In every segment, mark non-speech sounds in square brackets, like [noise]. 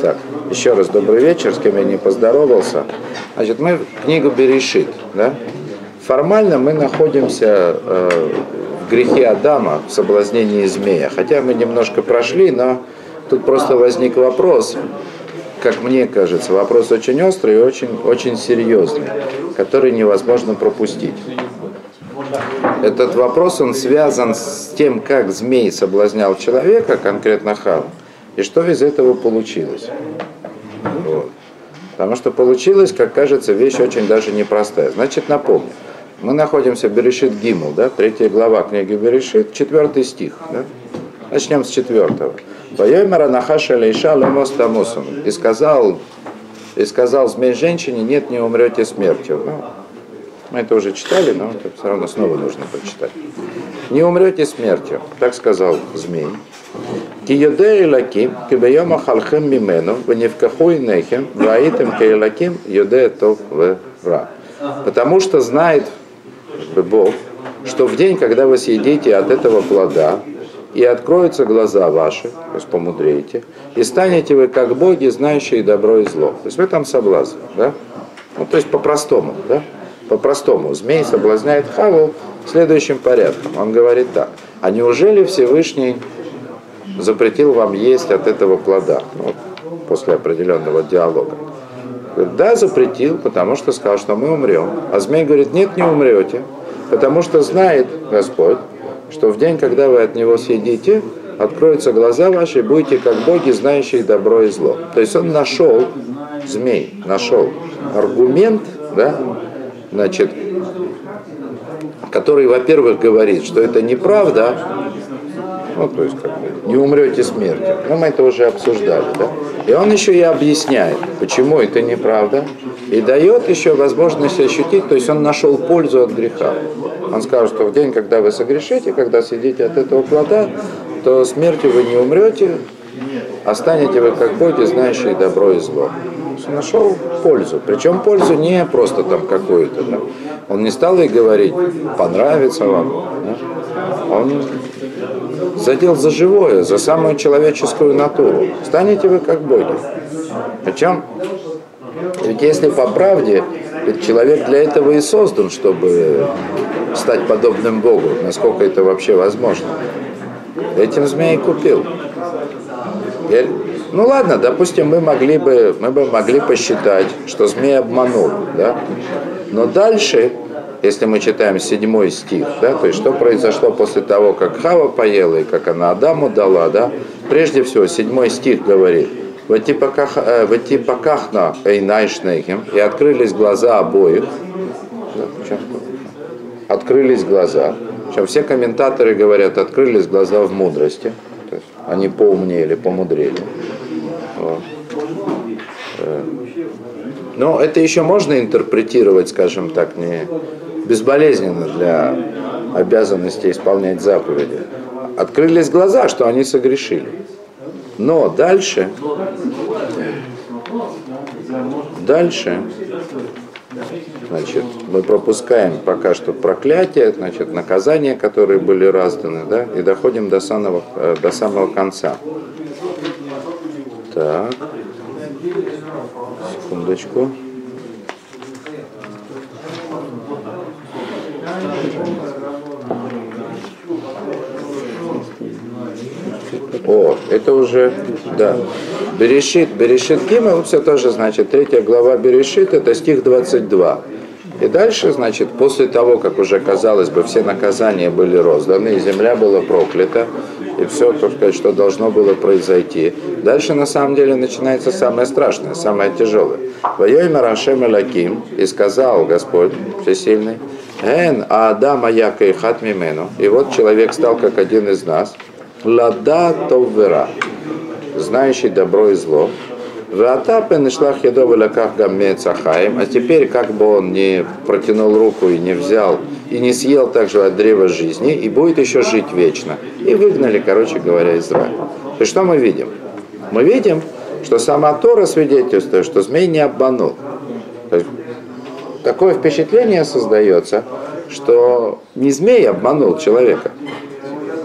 Так, еще раз добрый вечер, с кем я не поздоровался. Значит, мы книгу Берешит, да? Формально мы находимся э, в грехе Адама, в соблазнении змея. Хотя мы немножко прошли, но тут просто возник вопрос, как мне кажется, вопрос очень острый и очень, очень серьезный, который невозможно пропустить. Этот вопрос, он связан с тем, как змей соблазнял человека, конкретно Хаву, и что из этого получилось. Вот. Потому что получилось, как кажется, вещь очень даже непростая. Значит, напомню. Мы находимся в Берешит Гимл, да, третья глава книги Берешит, четвертый стих. Да? Начнем с четвертого. Воемера Нахаша Лейша Ломос Тамусум. И сказал, и сказал змей женщине, нет, не умрете смертью. Ну, мы это уже читали, но это все равно снова нужно прочитать. Не умрете смертью, так сказал змей. Киюде Илаким, кибайома халхем мимену, ваневкахуй нехем, ваитем кейлаким, юде тов вра. Потому что знает Бог, что в день, когда вы съедите от этого плода, и откроются глаза ваши, то есть помудреете, и станете вы как боги, знающие добро и зло. То есть в этом соблазн, да? Ну, то есть по-простому, да? По-простому. Змей соблазняет Хаву следующим порядком. Он говорит так. А неужели Всевышний запретил вам есть от этого плода? Ну, после определенного диалога. Да, запретил, потому что сказал, что мы умрем. А змей говорит, нет, не умрете, потому что знает Господь, что в день, когда вы от него съедите, откроются глаза ваши, и будете как боги, знающие добро и зло. То есть он нашел, змей нашел аргумент, да, значит, который, во-первых, говорит, что это неправда, ну, то есть, как бы, не умрете смертью. Ну, мы это уже обсуждали, да? И он еще и объясняет, почему это неправда, и дает еще возможность ощутить, то есть он нашел пользу от греха. Он скажет, что в день, когда вы согрешите, когда съедите от этого плода, то смертью вы не умрете, а вы как боги, знающие добро и зло. Нашел пользу. Причем пользу не просто там какую-то. Да? Он не стал ей говорить, понравится вам. Да? Он задел за живое, за самую человеческую натуру. Станете вы как боги. Причем, ведь если по правде, ведь человек для этого и создан, чтобы стать подобным Богу, насколько это вообще возможно. Этим змей купил. Теперь, ну ладно, допустим, мы могли бы, мы бы могли посчитать, что змей обманул, да? Но дальше если мы читаем седьмой стих, да, то есть что произошло после того, как Хава поела и как она Адаму дала, да, прежде всего седьмой стих говорит, в этипакахна эйнайшнейхим, и открылись глаза обоих, открылись глаза, причем все комментаторы говорят, открылись глаза в мудрости, то есть они поумнели, помудрели. Но это еще можно интерпретировать, скажем так, не безболезненно для обязанности исполнять заповеди. Открылись глаза, что они согрешили. Но дальше, дальше, значит, мы пропускаем пока что проклятие, значит, наказания, которые были разданы, да, и доходим до самого, э, до самого конца. Так, секундочку. О, это уже, да. Берешит, Берешит Гимел, все тоже значит, третья глава Берешит, это стих 22. И дальше, значит, после того, как уже, казалось бы, все наказания были розданы, и земля была проклята, и все, так сказать, что должно было произойти. Дальше, на самом деле, начинается самое страшное, самое тяжелое. «Воёйма Рашем Элаким, и сказал Господь Всесильный, Эн, Адама яка и хат мимену. И вот человек стал как один из нас. Лада товвера, знающий добро и зло. Ватапе нашлах едова лаках цахаем. А теперь, как бы он не протянул руку и не взял, и не съел также от древа жизни, и будет еще жить вечно. И выгнали, короче говоря, Израиль. Есть что мы видим? Мы видим, что сама Тора свидетельствует, что змей не обманул. Такое впечатление создается, что не змей обманул человека,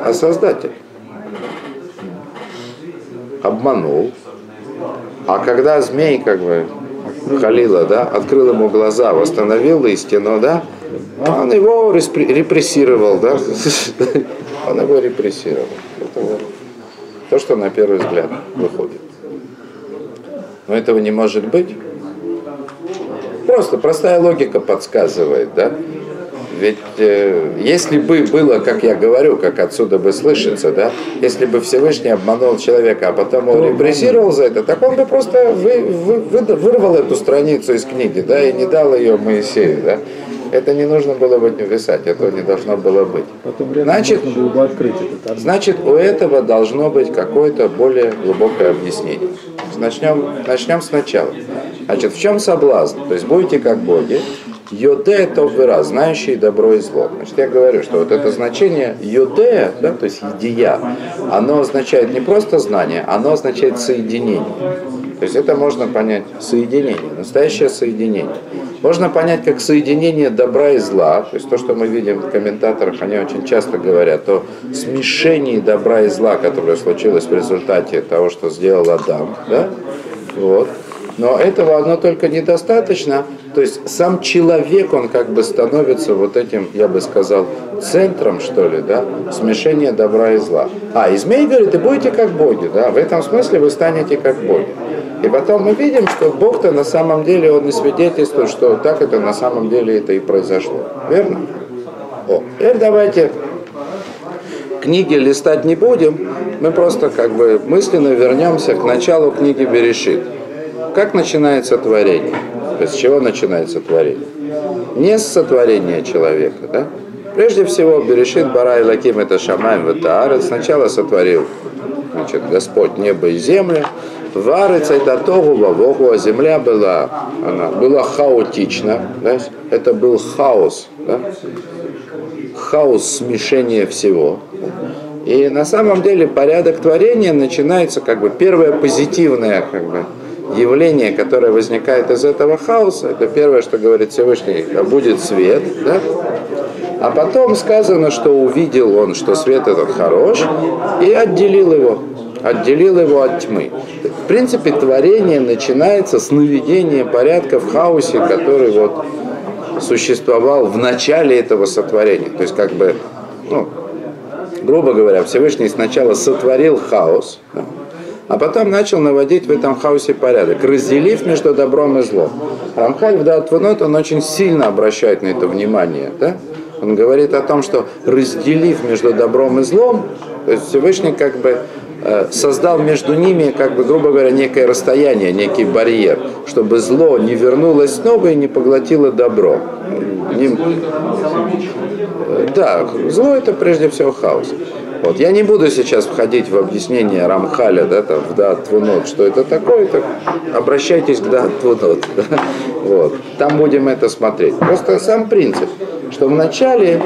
а Создатель. Обманул, А когда змей, как бы, Халила, да, открыл ему глаза, восстановил истину, да, он его репрессировал, да, [laughs] он его репрессировал. Это вот то, что на первый взгляд выходит. Но этого не может быть. Просто простая логика подсказывает, да? Ведь э, если бы было, как я говорю, как отсюда бы слышится, да, если бы Всевышний обманул человека, а потом его репрессировал за это, так он бы просто вы, вы, вы, вырвал эту страницу из книги, да, и не дал ее Моисею, да. Это не нужно было бы писать, этого не должно было быть. Значит, было бы значит, у этого должно быть какое-то более глубокое объяснение. Начнем, начнем сначала. Значит, в чем соблазн? То есть будете как боги, Йоде то вера, знающий добро и зло. Значит, я говорю, что вот это значение йоде, да, то есть едия, оно означает не просто знание, оно означает соединение. То есть это можно понять соединение, настоящее соединение. Можно понять как соединение добра и зла, то есть то, что мы видим в комментаторах, они очень часто говорят о смешении добра и зла, которое случилось в результате того, что сделал Адам. Да? Вот. Но этого одно только недостаточно. То есть сам человек, он как бы становится вот этим, я бы сказал, центром, что ли, да, смешения добра и зла. А, и змей говорит, и будете как боги, да, в этом смысле вы станете как боги. И потом мы видим, что Бог-то на самом деле, он не свидетельствует, что так это на самом деле это и произошло. Верно? О, теперь давайте книги листать не будем, мы просто как бы мысленно вернемся к началу книги Берешит. Как начинается творение? То есть с чего начинается творение? Не с сотворения человека, да? Прежде всего, Берешит Бара и Лаким это Шамаем Ватаар. Сначала сотворил значит, Господь небо и землю. Вары Цайтатогу Вавогу, а земля была, она была хаотична. Да? Это был хаос. Да? Хаос смешения всего. И на самом деле порядок творения начинается как бы первое позитивное как бы, явление, которое возникает из этого хаоса, это первое, что говорит Всевышний, будет свет, да? а потом сказано, что увидел он, что свет этот хорош, и отделил его, отделил его от тьмы. В принципе, творение начинается с наведения порядка в хаосе, который вот существовал в начале этого сотворения. То есть, как бы, ну, грубо говоря, Всевышний сначала сотворил хаос, да? А потом начал наводить в этом хаосе порядок, разделив между добром и злом. Рамхаль в Датванот, он очень сильно обращает на это внимание. Да? Он говорит о том, что разделив между добром и злом, то есть Всевышний как бы э, создал между ними, как бы, грубо говоря, некое расстояние, некий барьер, чтобы зло не вернулось снова и не поглотило добро. Не... Да, зло это прежде всего хаос. Вот. Я не буду сейчас входить в объяснение Рамхаля, да, там, в Дат Твунот, что это такое, так обращайтесь к Дат Твунот. [laughs] Да? Вот. Там будем это смотреть. Просто сам принцип, что вначале,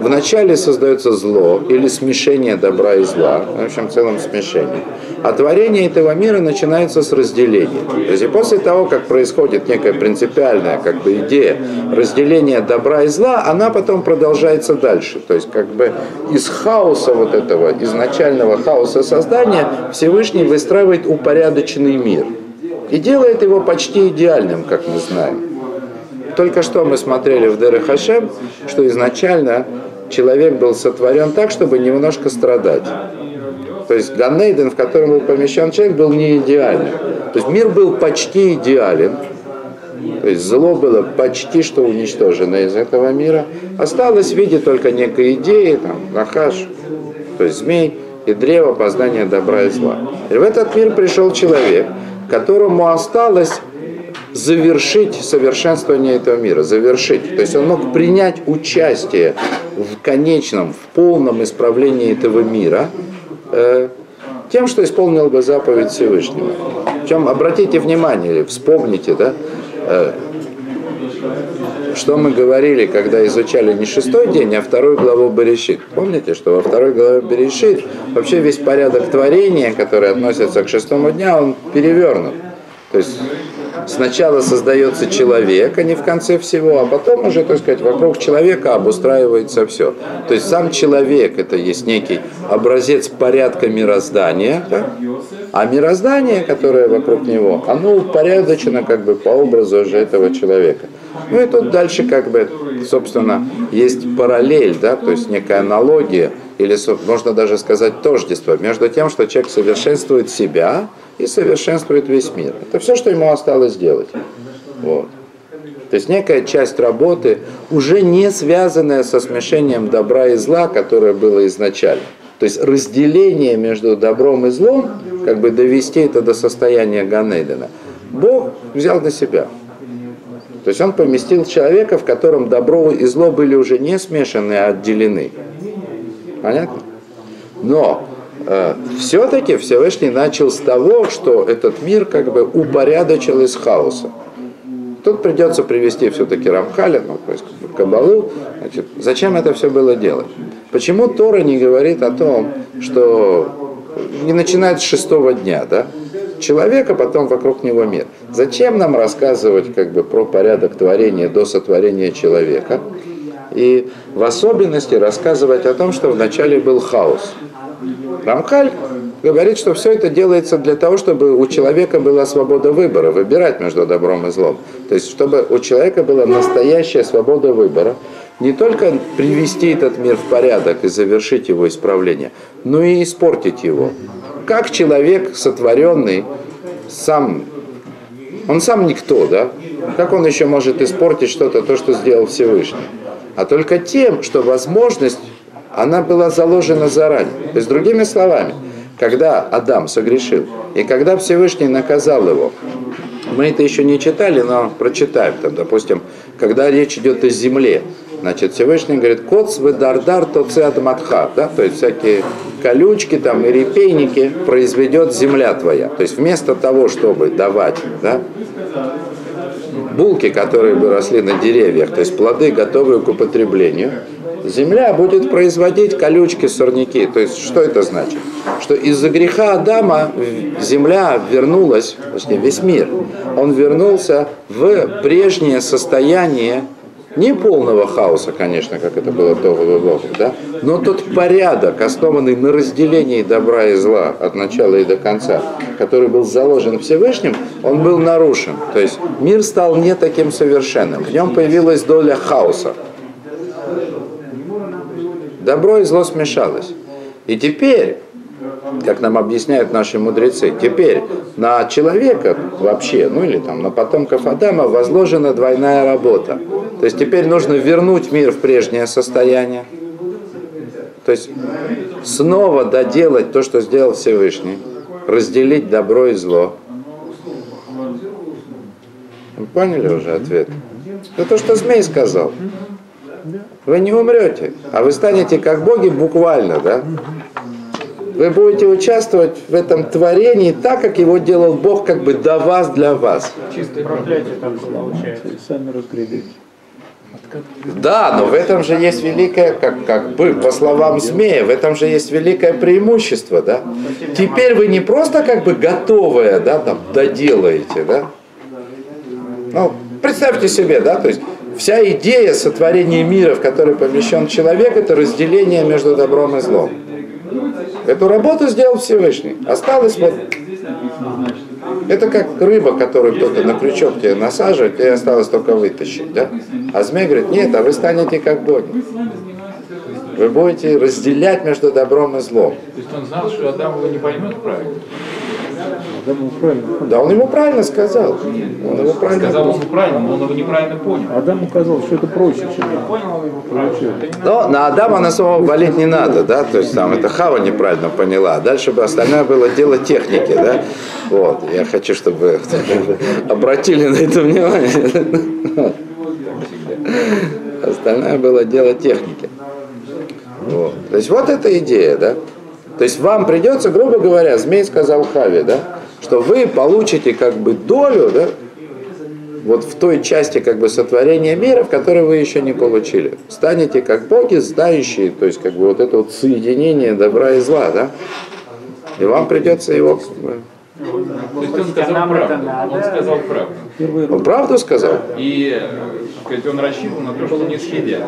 вначале создается зло или смешение добра и зла, в общем, в целом смешение. А творение этого мира начинается с разделения. То есть и после того, как происходит некая принципиальная как бы, идея разделения добра и зла, она потом продолжается дальше. То есть как бы из хаоса вот этого, изначального хаоса создания Всевышний выстраивает упорядоченный мир. И делает его почти идеальным, как мы знаем. Только что мы смотрели в Деры Хашем, что изначально человек был сотворен так, чтобы немножко страдать. То есть Ганнейден, в котором был помещен человек, был не идеальным. То есть мир был почти идеален. То есть зло было почти что уничтожено из этого мира. Осталось в виде только некой идеи, там, нахаш, то есть змей и древо познания добра и зла. И в этот мир пришел человек, которому осталось завершить совершенствование этого мира, завершить. То есть он мог принять участие в конечном, в полном исправлении этого мира, э, тем, что исполнил бы заповедь Всевышнего. Причем обратите внимание, вспомните, да, э, что мы говорили, когда изучали не шестой день, а вторую главу Берешит. Помните, что во второй главе Берешит вообще весь порядок творения, который относится к шестому дню, он перевернут. То есть сначала создается человек, а не в конце всего, а потом уже, так сказать, вокруг человека обустраивается все. То есть сам человек это есть некий образец порядка мироздания, да? а мироздание, которое вокруг него, оно упорядочено как бы по образу уже этого человека. Ну и тут дальше как бы, собственно, есть параллель, да, то есть некая аналогия, или можно даже сказать тождество между тем, что человек совершенствует себя и совершенствует весь мир. Это все, что ему осталось сделать. Вот. То есть некая часть работы, уже не связанная со смешением добра и зла, которое было изначально. То есть разделение между добром и злом, как бы довести это до состояния Ганейдена, Бог взял на себя. То есть он поместил человека, в котором добро и зло были уже не смешаны, а отделены. Понятно? Но э, все-таки Всевышний начал с того, что этот мир как бы упорядочил из хаоса. Тут придется привести все-таки Рамхаля, ну, то есть Кабалу. Значит, зачем это все было делать? Почему Тора не говорит о том, что не начинает с шестого дня, да? Человека, потом вокруг него мир. Зачем нам рассказывать как бы про порядок творения до сотворения человека? И в особенности рассказывать о том, что вначале был хаос. Рамхаль говорит, что все это делается для того, чтобы у человека была свобода выбора, выбирать между добром и злом. То есть, чтобы у человека была настоящая свобода выбора, не только привести этот мир в порядок и завершить его исправление, но и испортить его. Как человек сотворенный сам, он сам никто, да? Как он еще может испортить что-то, то, что сделал Всевышний? А только тем, что возможность, она была заложена заранее. То есть, другими словами, когда Адам согрешил, и когда Всевышний наказал его, мы это еще не читали, но прочитаем, там, допустим, когда речь идет о земле, Значит, Всевышний говорит, коц вы дардар то матха, да, то есть всякие колючки там и репейники произведет земля твоя. То есть вместо того, чтобы давать, да, булки, которые бы росли на деревьях, то есть плоды, готовые к употреблению, земля будет производить колючки, сорняки. То есть что это значит? Что из-за греха Адама земля вернулась, точнее весь мир, он вернулся в прежнее состояние не полного хаоса, конечно, как это было до Бога, да, но тот порядок, основанный на разделении добра и зла от начала и до конца, который был заложен Всевышним, он был нарушен. То есть мир стал не таким совершенным. В нем появилась доля хаоса. Добро и зло смешалось. И теперь как нам объясняют наши мудрецы. Теперь на человека вообще, ну или там на потомков Адама возложена двойная работа. То есть теперь нужно вернуть мир в прежнее состояние. То есть снова доделать то, что сделал Всевышний. Разделить добро и зло. Вы поняли уже ответ? Это то, что змей сказал. Вы не умрете, а вы станете как боги буквально, да? Вы будете участвовать в этом творении так, как его делал Бог как бы до вас, для вас. Чистое проклятие там получается. Сами разгребете. Да, но в этом же есть великое, как, как бы, по словам змея, в этом же есть великое преимущество, да. Теперь вы не просто как бы готовое, да, там, доделаете, да. Ну, представьте себе, да, то есть вся идея сотворения мира, в который помещен человек, это разделение между добром и злом. Эту работу сделал Всевышний. Осталось вот... Это как рыба, которую кто-то на крючок тебе насаживает, тебе осталось только вытащить, да? А змей говорит, нет, а вы станете как боги. Вы будете разделять между добром и злом. То есть он знал, что Адам его не поймет правильно? Да, он ему правильно сказал. Он его правильно Сказал ему правильно, но он его неправильно понял. Адам указал, что это проще, чем Понял его правильно. Но на Адама на самого валить не надо, да, то есть там это Хава неправильно поняла. Дальше бы остальное было дело техники, да. Вот, я хочу, чтобы обратили на это внимание. Остальное было дело техники. Вот. То есть вот эта идея, да. То есть вам придется, грубо говоря, змей сказал Хаве, да, что вы получите как бы долю, да, вот в той части как бы сотворения мира, в которой вы еще не получили. Станете как боги, знающие, то есть как бы вот это вот соединение добра и зла, да? И вам придется его То есть он сказал правду. Он сказал правду. Он правду сказал? И сказать, он рассчитывал на то, что не съедят.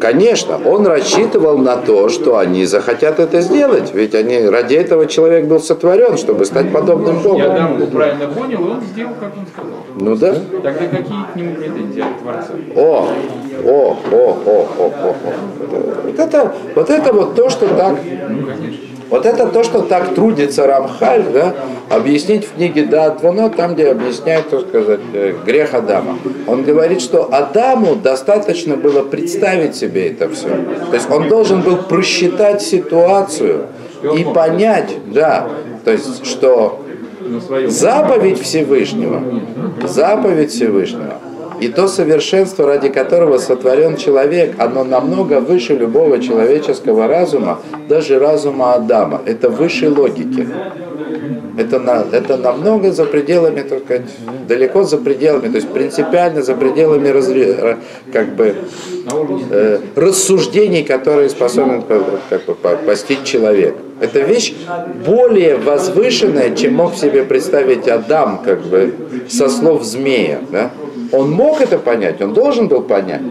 Конечно, он рассчитывал на то, что они захотят это сделать. Ведь они, ради этого человек был сотворен, чтобы стать подобным Богу. Адам его правильно понял, и он сделал, как он сказал. Ну да. Тогда какие к нему претензии от Творца? О, о, о, о, о, о, о. Вот это, вот это вот то, что так, вот это то, что так трудится Рамхаль, да, объяснить в книге Да Двуно, там, где объясняет, так сказать, э, грех Адама. Он говорит, что Адаму достаточно было представить себе это все. То есть он должен был просчитать ситуацию и понять, да, то есть, что. Заповедь Всевышнего, заповедь Всевышнего, и то совершенство, ради которого сотворен человек, оно намного выше любого человеческого разума, даже разума Адама. Это выше логики. Это, на, это намного за пределами, сказать, далеко за пределами, то есть принципиально за пределами разре- ра- как бы, э, рассуждений, которые способен по- как бы, по- постичь человек. Это вещь более возвышенная, чем мог себе представить Адам, как бы, со слов змея. Да? Он мог это понять, он должен был понять.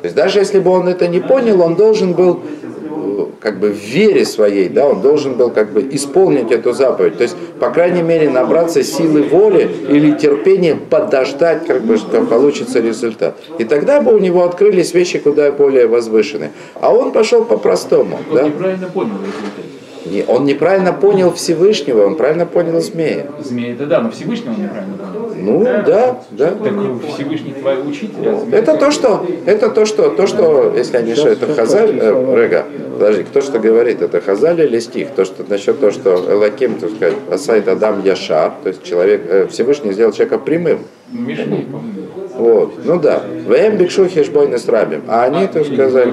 То есть даже если бы он это не понял, он должен был э, как бы в вере своей, да, он должен был как бы исполнить эту заповедь. То есть, по крайней мере, набраться силы воли или терпения подождать, как бы, что получится результат. И тогда бы у него открылись вещи куда более возвышенные. А он пошел по-простому. он Да? неправильно понял результат. Не, Он неправильно понял Всевышнего, он правильно понял змея. Змея это да, но Всевышний он неправильно понял. Ну, да, да. Так Всевышний твой учитель, а змея Это то, что, это то, что, то, что, если я не ошибаюсь, это Хазаль, э, Рега, подожди, кто что говорит, это Хазаль или стих? То, что насчет того, что Элаким, так сказать, Асайд Адам Яшар, то есть человек, э, Всевышний сделал человека прямым. Мишли, по-моему. Вот, ну да. ВМ Бикшу Хешбойны с Рабим. А они, так сказать,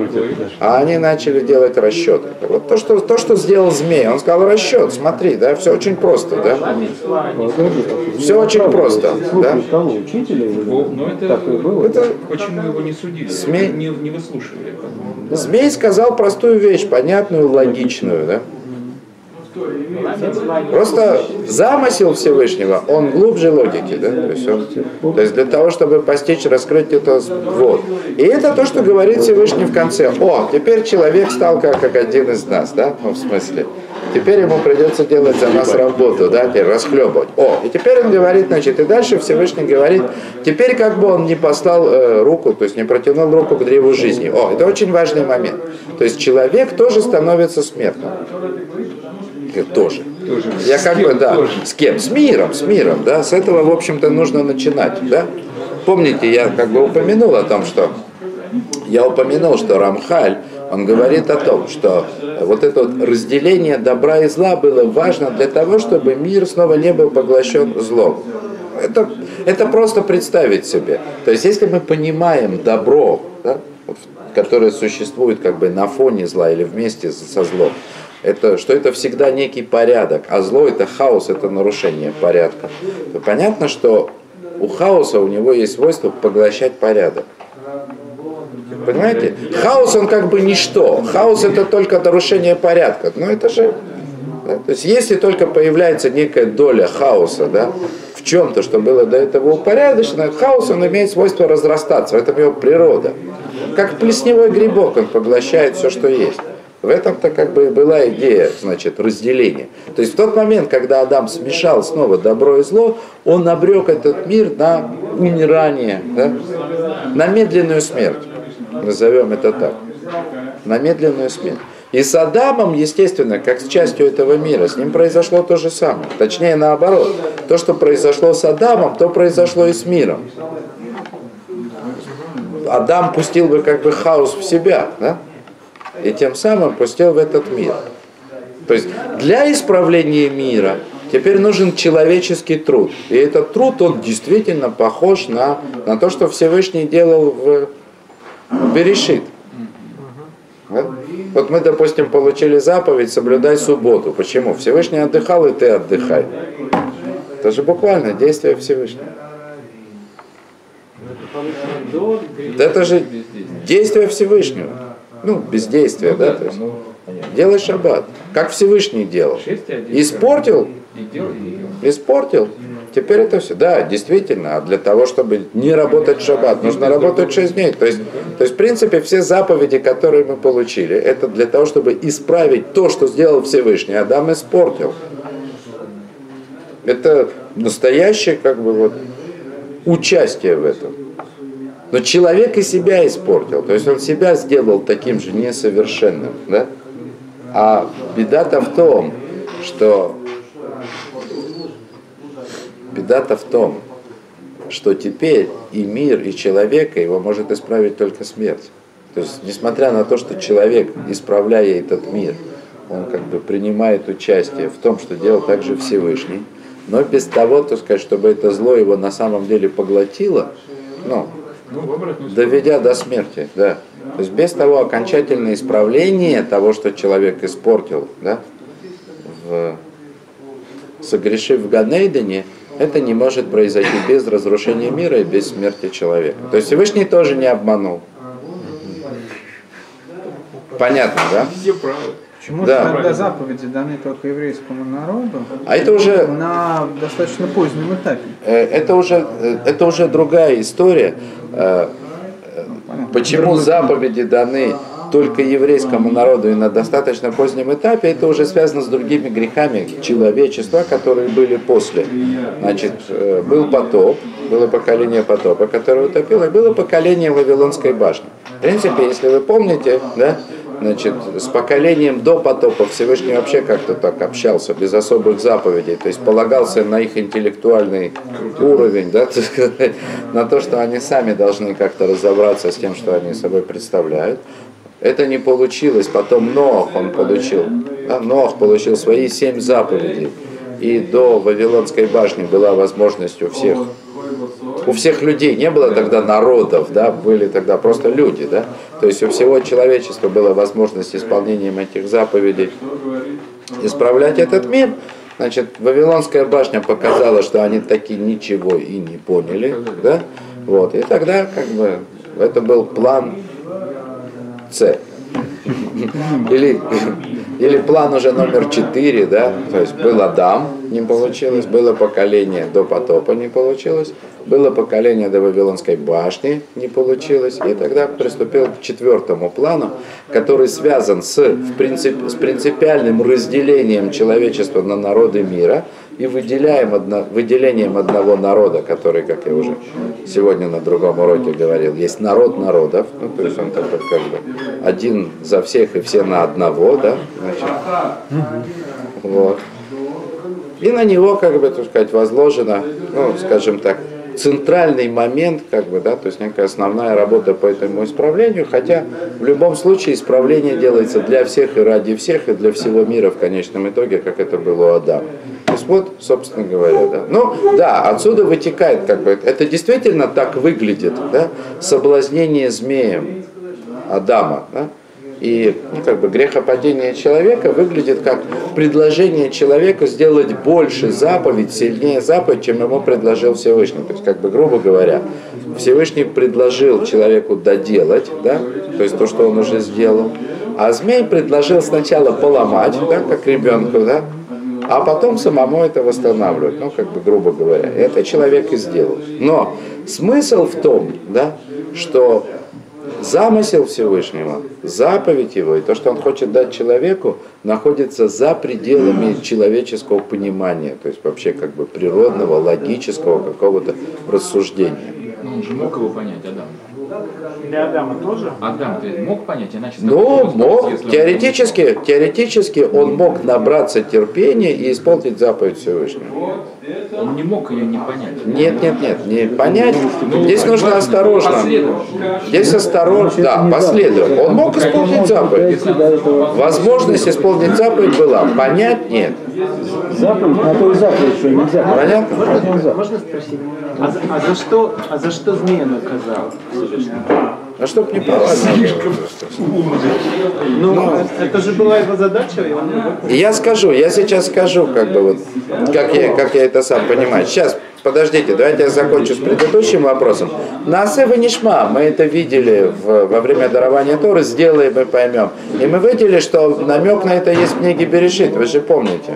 а они начали делать расчеты. Вот то, что, то, что сделал змей, он сказал расчет, смотри, да, все очень просто, да. Все очень просто, да. Это, почему его не судили? Сме- Не, не выслушивали. Змей сказал простую вещь, понятную, логичную, да? Просто замысел Всевышнего, он глубже логики, да? То есть, он- то есть для того, чтобы постичь, раскрыть это, вот. И это то, что говорит Всевышний в конце. О, теперь человек стал как, как один из нас, да? Ну, в смысле. Теперь ему придется делать за нас работу, да, теперь расхлебывать. О, и теперь он говорит, значит, и дальше Всевышний говорит, теперь как бы он не послал э, руку, то есть не протянул руку к древу жизни. О, это очень важный момент. То есть человек тоже становится смертным. Я тоже. Тоже. Я С как бы, да, тоже? с кем? С миром, с миром, да, с этого, в общем-то, нужно начинать, да. Помните, я как бы упомянул о том, что я упомянул, что Рамхаль, он говорит о том, что вот это вот разделение добра и зла было важно для того, чтобы мир снова не был поглощен злом. Это, это просто представить себе. То есть, если мы понимаем добро, да, которое существует как бы на фоне зла или вместе со злом, это, что это всегда некий порядок, а зло это хаос, это нарушение порядка. То понятно, что у хаоса у него есть свойство поглощать порядок. Понимаете? Хаос он как бы ничто. Хаос это только нарушение порядка. Но это же... да, То есть если только появляется некая доля хаоса, да, в чем-то, что было до этого упорядочено, хаос он имеет свойство разрастаться, в этом его природа. Как плесневой грибок, он поглощает все, что есть. В этом-то как бы была идея, значит, разделения. То есть в тот момент, когда Адам смешал снова добро и зло, он обрек этот мир на умирание, да? на медленную смерть. Назовем это так. На медленную смерть. И с Адамом, естественно, как с частью этого мира, с ним произошло то же самое. Точнее, наоборот. То, что произошло с Адамом, то произошло и с миром. Адам пустил бы как бы хаос в себя, да? И тем самым пустил в этот мир. То есть для исправления мира теперь нужен человеческий труд. И этот труд, он действительно похож на, на то, что Всевышний делал в Берешит. Да? Вот мы, допустим, получили заповедь соблюдай субботу. Почему? Всевышний отдыхал, и ты отдыхай. Это же буквально действие Всевышнего. Это же действие Всевышнего. Ну, бездействие, да? То есть, Ну, понятно. делай шаббат, как Всевышний делал. Испортил, испортил, теперь это все. Да, действительно, а для того, чтобы не работать в шаббат, нужно работать 6 дней. То есть, то есть, в принципе, все заповеди, которые мы получили, это для того, чтобы исправить то, что сделал Всевышний. Адам испортил. Это настоящее, как бы, вот, участие в этом. Но человек и себя испортил. То есть он себя сделал таким же несовершенным. Да? А беда-то в том, что беда-то в том, что теперь и мир, и человека его может исправить только смерть. То есть, несмотря на то, что человек, исправляя этот мир, он как бы принимает участие в том, что делал также Всевышний, но без того, так сказать, чтобы это зло его на самом деле поглотило, ну, Ну, доведя до смерти, да. То есть без того окончательного исправления того, что человек испортил, да, в, согрешив в Ганейдене, это не может произойти без разрушения мира и без смерти человека. То есть Всевышний тоже не обманул. Понятно, да? Все правы. Почему Да. же тогда заповеди даны только еврейскому народу А это уже на достаточно позднем этапе? Э, Это уже, э, это уже другая история. Э, Почему заповеди даны только еврейскому народу и на достаточно позднем этапе, это уже связано с другими грехами человечества, которые были после. Значит, был потоп, было поколение потопа, которое утопило, и было поколение Вавилонской башни. В принципе, если вы помните, да, Значит, с поколением до потопа Всевышний вообще как-то так общался, без особых заповедей, то есть полагался на их интеллектуальный уровень, да, [laughs] сказать, на то, что они сами должны как-то разобраться с тем, что они собой представляют. Это не получилось. Потом Ноах он получил. Да, Ноах получил свои семь заповедей. И до Вавилонской башни была возможность у всех у всех людей не было тогда народов, да, были тогда просто люди, да. То есть у всего человечества была возможность исполнением этих заповедей исправлять этот мир. Значит, Вавилонская башня показала, что они таки ничего и не поняли, да. Вот, и тогда как бы это был план С. Или, или план уже номер четыре, да, то есть был Адам, не получилось, было поколение до потопа, не получилось, было поколение до Вавилонской башни, не получилось, и тогда приступил к четвертому плану, который связан с, в принцип, с принципиальным разделением человечества на народы мира и выделяем одно, выделением одного народа, который, как я уже сегодня на другом уроке говорил, есть народ народов, ну, то есть он такой как бы один за всех и все на одного, да, значит, вот. И на него, как бы, так сказать, возложено, ну, скажем так, центральный момент, как бы, да, то есть некая основная работа по этому исправлению, хотя в любом случае исправление делается для всех и ради всех, и для всего мира в конечном итоге, как это было у Адама. Вот, собственно говоря, да. Ну, да, отсюда вытекает, как бы, это действительно так выглядит, да, соблазнение змеем Адама, да, и ну, как бы грехопадение человека выглядит как предложение человеку сделать больше заповедь, сильнее заповедь, чем ему предложил Всевышний. То есть, как бы, грубо говоря, Всевышний предложил человеку доделать, да, то есть то, что он уже сделал, а змей предложил сначала поломать, да, как ребенку, да, а потом самому это восстанавливать, ну, как бы, грубо говоря. Это человек и сделал. Но смысл в том, да, что замысел Всевышнего, заповедь его и то, что он хочет дать человеку, находится за пределами человеческого понимания, то есть вообще как бы природного, логического какого-то рассуждения. Ну, он же мог его понять, Адам. Для Адама тоже? Адам, ты мог понять, иначе... Бы мог, он- теоретически, теоретически он мог набраться терпения и исполнить заповедь Всевышнего. Он не мог ее не понять. Нет, нет, нет, не понять. Ну, Здесь нужно осторожно. Здесь осторожно, да, последовательно. Он мог исполнить заповедь. Возможность исполнить заповедь была. Понять нет. заповедь, на то и заповедь, что нельзя. Понятно? Нельзя. Можно спросить? А за, а за что, а за что змея наказал? А чтоб не повадно Ну, это же была его задача, и он я скажу, я сейчас скажу, как бы вот, как я, как я это сам понимаю. Сейчас, подождите, давайте я закончу с предыдущим вопросом. На Асева Нишма мы это видели в- во время дарования Торы, сделаем и поймем. И мы видели, что намек на это есть в книге Берешит, вы же помните.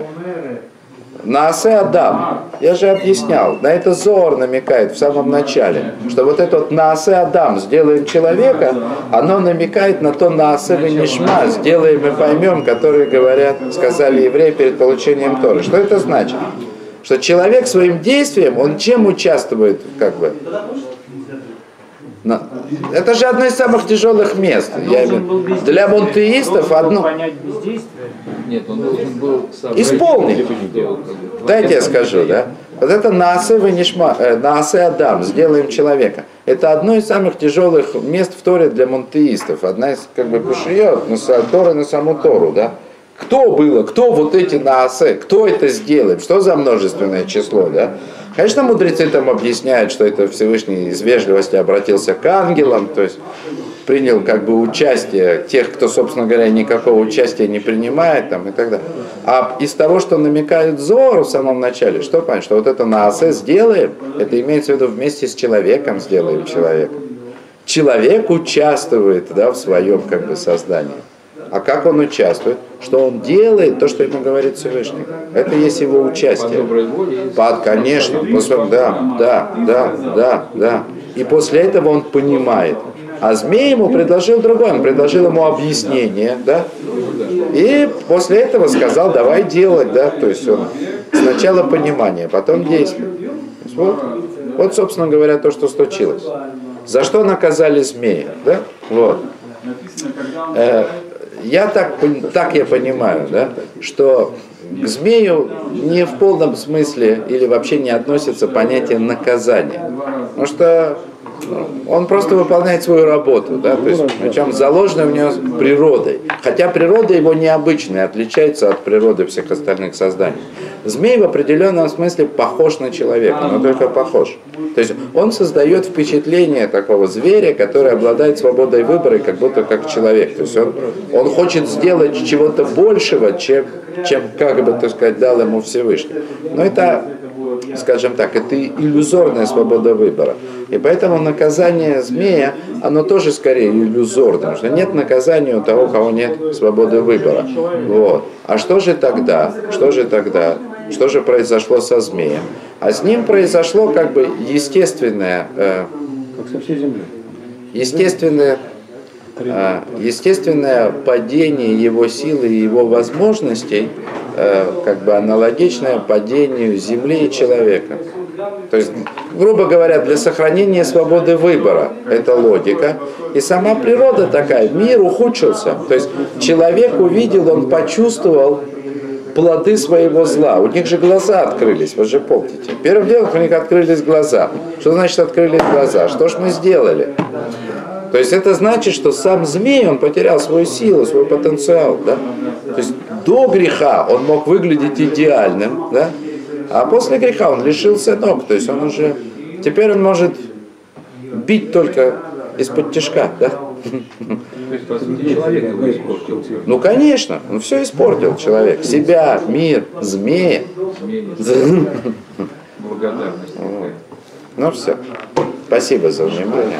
Наасе Адам. Я же объяснял, на это Зор намекает в самом начале, что вот это вот Наасе Адам, сделаем человека, оно намекает на то Наасе Венишма, сделаем и поймем, которые говорят, сказали евреи перед получением Торы. Что это значит? Что человек своим действием, он чем участвует, как бы, на- Это же одно из самых тяжелых мест. Я имею- Для монтеистов одно. понять бездействие. Нет, он должен был Исполнить. Дайте я скажу, да? Вот это Наасе Венишма, э, Наасе Адам, сделаем человека. Это одно из самых тяжелых мест в Торе для монтеистов. Одна из, как бы, пушиет на Торы на саму Тору, да? Кто было, кто вот эти Наасе, кто это сделает, что за множественное число, да? Конечно, мудрецы там объясняют, что это Всевышний из вежливости обратился к ангелам, то есть принял как бы участие тех, кто, собственно говоря, никакого участия не принимает там, и так далее. А из того, что намекает Зор в самом начале, что понять, что вот это на асе сделаем, это имеется в виду вместе с человеком сделаем человека. Человек участвует да, в своем как бы создании. А как он участвует? Что он делает то, что ему говорит Всевышний. Это есть его участие. Под, конечно, после, да, да, да, да, да. И после этого он понимает. А змей ему предложил другое, он предложил ему объяснение, да? И после этого сказал, давай делать, да? То есть он сначала понимание, потом действие. Вот, вот, собственно говоря, то, что случилось. За что наказали змеи, да? Вот. Э, я так, так я понимаю, да, что к змею не в полном смысле или вообще не относится понятие наказания. Потому что он просто выполняет свою работу, да, то есть, причем заложено в него природой. Хотя природа его необычная, отличается от природы всех остальных созданий. Змей в определенном смысле похож на человека, но только похож. То есть он создает впечатление такого зверя, который обладает свободой выбора, как будто как человек. То есть он, он хочет сделать чего-то большего, чем, чем, как бы, так сказать, дал ему Всевышний. Но это, скажем так, это иллюзорная свобода выбора. И поэтому наказание змея, оно тоже скорее иллюзорное, потому что нет наказания у того, у кого нет свободы выбора. Вот. А что же тогда? Что же тогда? Что же произошло со змеем? А с ним произошло как бы естественное, э, Как со всей землей. естественное, естественное падение его силы и его возможностей, э, как бы аналогичное падению Земли и человека. То есть, грубо говоря, для сохранения свободы выбора, это логика. И сама природа такая, мир ухудшился. То есть человек увидел, он почувствовал плоды своего зла. У них же глаза открылись, вы же помните. Первым делом у них открылись глаза. Что значит открылись глаза? Что ж мы сделали? То есть это значит, что сам змей, он потерял свою силу, свой потенциал. Да? То есть до греха он мог выглядеть идеальным, да? а после греха он лишился ног. То есть он уже... Теперь он может бить только из-под тяжка. Да? Ну, конечно, он все испортил человек. Себя, мир, змея. Благодарность. Ну все. Спасибо за внимание.